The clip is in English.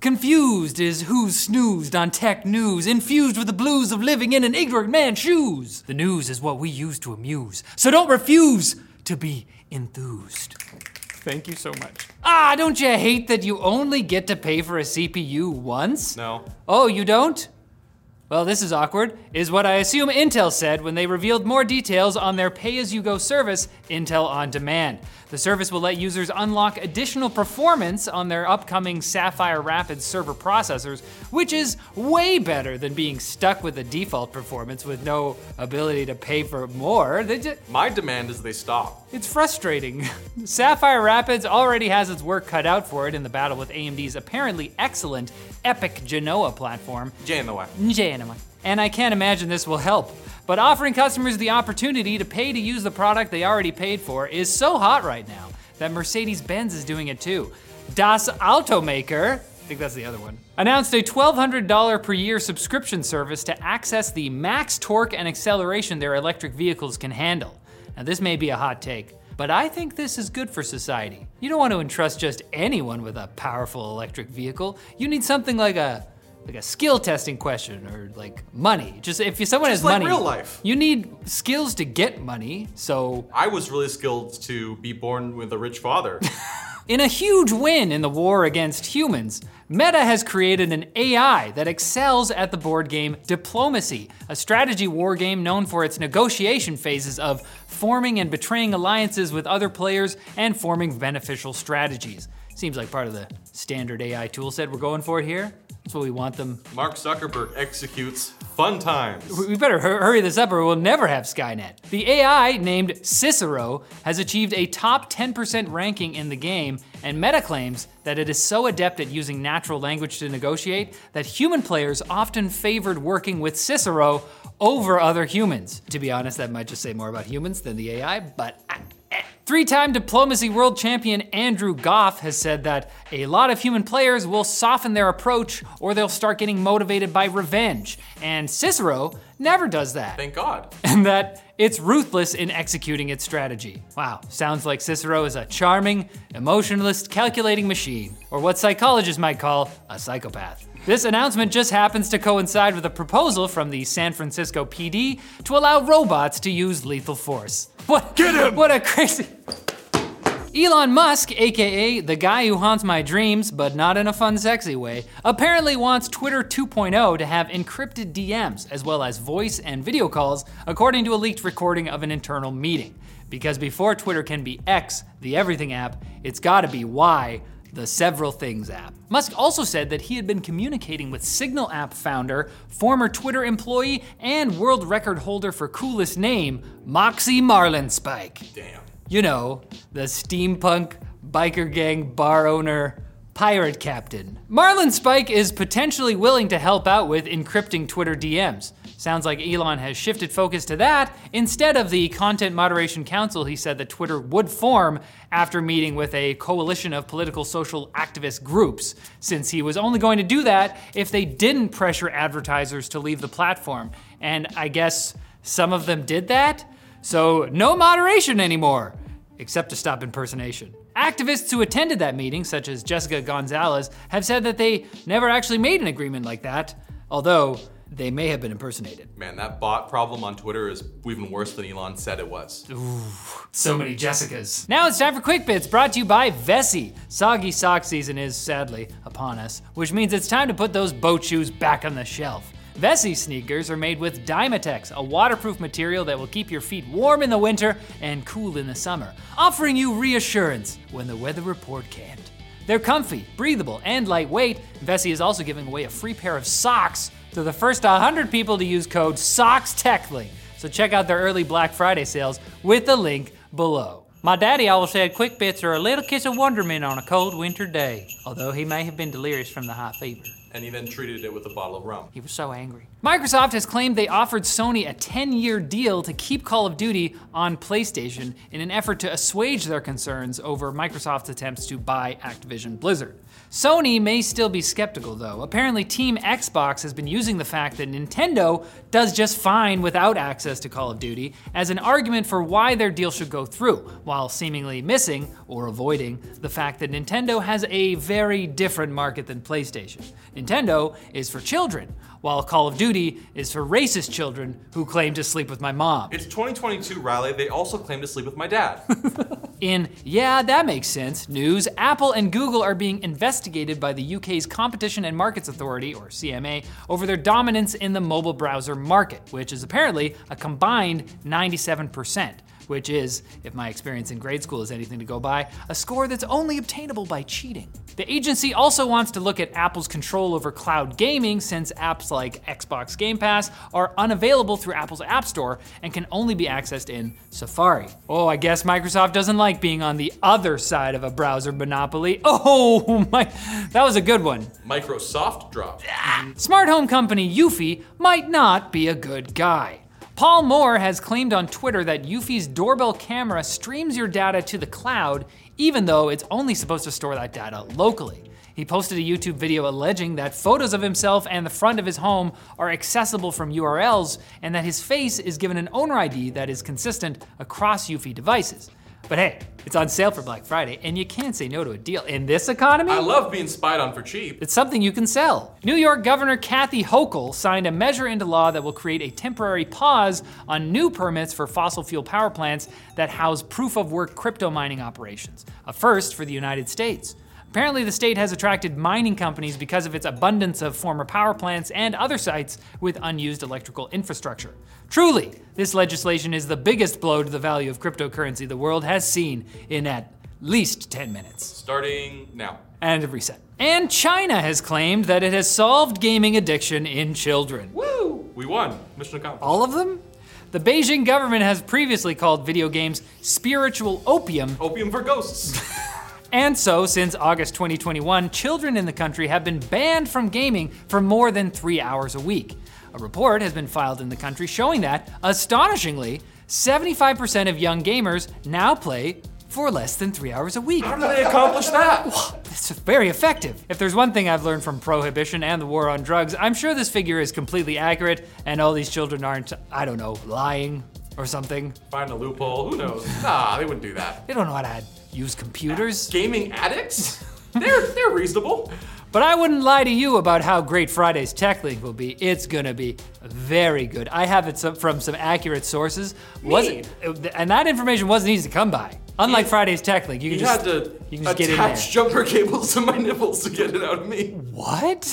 Confused is who's snoozed on tech news, infused with the blues of living in an ignorant man's shoes. The news is what we use to amuse, so don't refuse to be enthused. Thank you so much. Ah, don't you hate that you only get to pay for a CPU once? No. Oh, you don't? Well, this is awkward, is what I assume Intel said when they revealed more details on their pay as you go service, Intel On Demand. The service will let users unlock additional performance on their upcoming Sapphire Rapids server processors, which is way better than being stuck with the default performance with no ability to pay for more. They ju- My demand is they stop. It's frustrating. Sapphire Rapids already has its work cut out for it in the battle with AMD's apparently excellent EPYC Genoa platform. Genoa. Genoa. And I can't imagine this will help. But offering customers the opportunity to pay to use the product they already paid for is so hot right now that Mercedes Benz is doing it too. Das Automaker, I think that's the other one, announced a $1,200 per year subscription service to access the max torque and acceleration their electric vehicles can handle. Now, this may be a hot take, but I think this is good for society. You don't want to entrust just anyone with a powerful electric vehicle. You need something like a like a skill testing question or like money. Just if you, someone Just has like money, real life. you need skills to get money. So I was really skilled to be born with a rich father. In a huge win in the war against humans, Meta has created an AI that excels at the board game Diplomacy, a strategy war game known for its negotiation phases of forming and betraying alliances with other players and forming beneficial strategies. Seems like part of the standard AI toolset we're going for here. That's what we want them. Mark Zuckerberg executes fun times. We better hurry this up or we'll never have Skynet. The AI, named Cicero, has achieved a top 10% ranking in the game, and Meta claims that it is so adept at using natural language to negotiate that human players often favored working with Cicero over other humans. To be honest, that might just say more about humans than the AI, but. Three time diplomacy world champion Andrew Goff has said that a lot of human players will soften their approach or they'll start getting motivated by revenge. And Cicero never does that. Thank God. And that it's ruthless in executing its strategy. Wow, sounds like Cicero is a charming, emotionless, calculating machine, or what psychologists might call a psychopath. This announcement just happens to coincide with a proposal from the San Francisco PD to allow robots to use lethal force. What? Get him! What a crazy. Elon Musk, aka the guy who haunts my dreams, but not in a fun, sexy way, apparently wants Twitter 2.0 to have encrypted DMs, as well as voice and video calls, according to a leaked recording of an internal meeting. Because before Twitter can be X, the everything app, it's gotta be Y, the several things app. Musk also said that he had been communicating with Signal app founder, former Twitter employee, and world record holder for coolest name, Moxie Marlinspike. Damn. You know, the steampunk biker gang bar owner pirate captain. Marlinspike is potentially willing to help out with encrypting Twitter DMs. Sounds like Elon has shifted focus to that instead of the Content Moderation Council he said that Twitter would form after meeting with a coalition of political social activist groups, since he was only going to do that if they didn't pressure advertisers to leave the platform. And I guess some of them did that? So, no moderation anymore, except to stop impersonation. Activists who attended that meeting, such as Jessica Gonzalez, have said that they never actually made an agreement like that, although they may have been impersonated. Man, that bot problem on Twitter is even worse than Elon said it was. Ooh, So many Jessicas. Now it's time for Quick Bits, brought to you by Vessi. Soggy sock season is sadly upon us, which means it's time to put those boat shoes back on the shelf. Vessi sneakers are made with Dyma-tex, a waterproof material that will keep your feet warm in the winter and cool in the summer, offering you reassurance when the weather report can't. They're comfy, breathable, and lightweight. Vessi is also giving away a free pair of socks to the first 100 people to use code SOCKSTECHLINKED. So check out their early Black Friday sales with the link below. My daddy always said quick bits are a little kiss of wonderment on a cold winter day, although he may have been delirious from the high fever. and he then treated it with a bottle of rum. He was so angry. Microsoft has claimed they offered Sony a 10 year deal to keep Call of Duty on PlayStation in an effort to assuage their concerns over Microsoft's attempts to buy Activision Blizzard. Sony may still be skeptical though. Apparently, Team Xbox has been using the fact that Nintendo does just fine without access to Call of Duty as an argument for why their deal should go through, while seemingly missing or avoiding the fact that Nintendo has a very different market than PlayStation. Nintendo is for children, while Call of Duty is for racist children who claim to sleep with my mom. It's 2022, Riley. They also claim to sleep with my dad. In Yeah, That Makes Sense news, Apple and Google are being investigated by the UK's Competition and Markets Authority, or CMA, over their dominance in the mobile browser market, which is apparently a combined 97% which is, if my experience in grade school is anything to go by, a score that's only obtainable by cheating. The agency also wants to look at Apple's control over cloud gaming since apps like Xbox Game Pass are unavailable through Apple's App Store and can only be accessed in Safari. Oh, I guess Microsoft doesn't like being on the other side of a browser monopoly. Oh my, that was a good one. Microsoft dropped. Smart home company Eufy might not be a good guy. Paul Moore has claimed on Twitter that Eufy's doorbell camera streams your data to the cloud, even though it's only supposed to store that data locally. He posted a YouTube video alleging that photos of himself and the front of his home are accessible from URLs and that his face is given an owner ID that is consistent across Eufy devices. But hey, it's on sale for Black Friday, and you can't say no to a deal. In this economy, I love being spied on for cheap. it's something you can sell. New York Governor Kathy Hochul signed a measure into law that will create a temporary pause on new permits for fossil fuel power plants that house proof of work crypto mining operations, a first for the United States. Apparently, the state has attracted mining companies because of its abundance of former power plants and other sites with unused electrical infrastructure. Truly, this legislation is the biggest blow to the value of cryptocurrency the world has seen in at least 10 minutes. Starting now. And a reset. And China has claimed that it has solved gaming addiction in children. Woo! We won. Mission accomplished. All of them? The Beijing government has previously called video games spiritual opium Opium for ghosts. And so, since August 2021, children in the country have been banned from gaming for more than three hours a week. A report has been filed in the country showing that, astonishingly, 75% of young gamers now play for less than three hours a week. How do they accomplish that? It's very effective. If there's one thing I've learned from prohibition and the war on drugs, I'm sure this figure is completely accurate and all these children aren't, I don't know, lying or something. Find a loophole. Who knows? Nah, they wouldn't do that. They don't know how to use computers. Gaming addicts? They're they're reasonable. But I wouldn't lie to you about how great Friday's TechLinked will be. It's gonna be very good. I have it some, from some accurate sources. Wasn't, and that information wasn't easy to come by. Unlike You- Friday's TechLinked, you You can just had to you can just get in there. attach jumper cables to my nipples to get it out of me. What?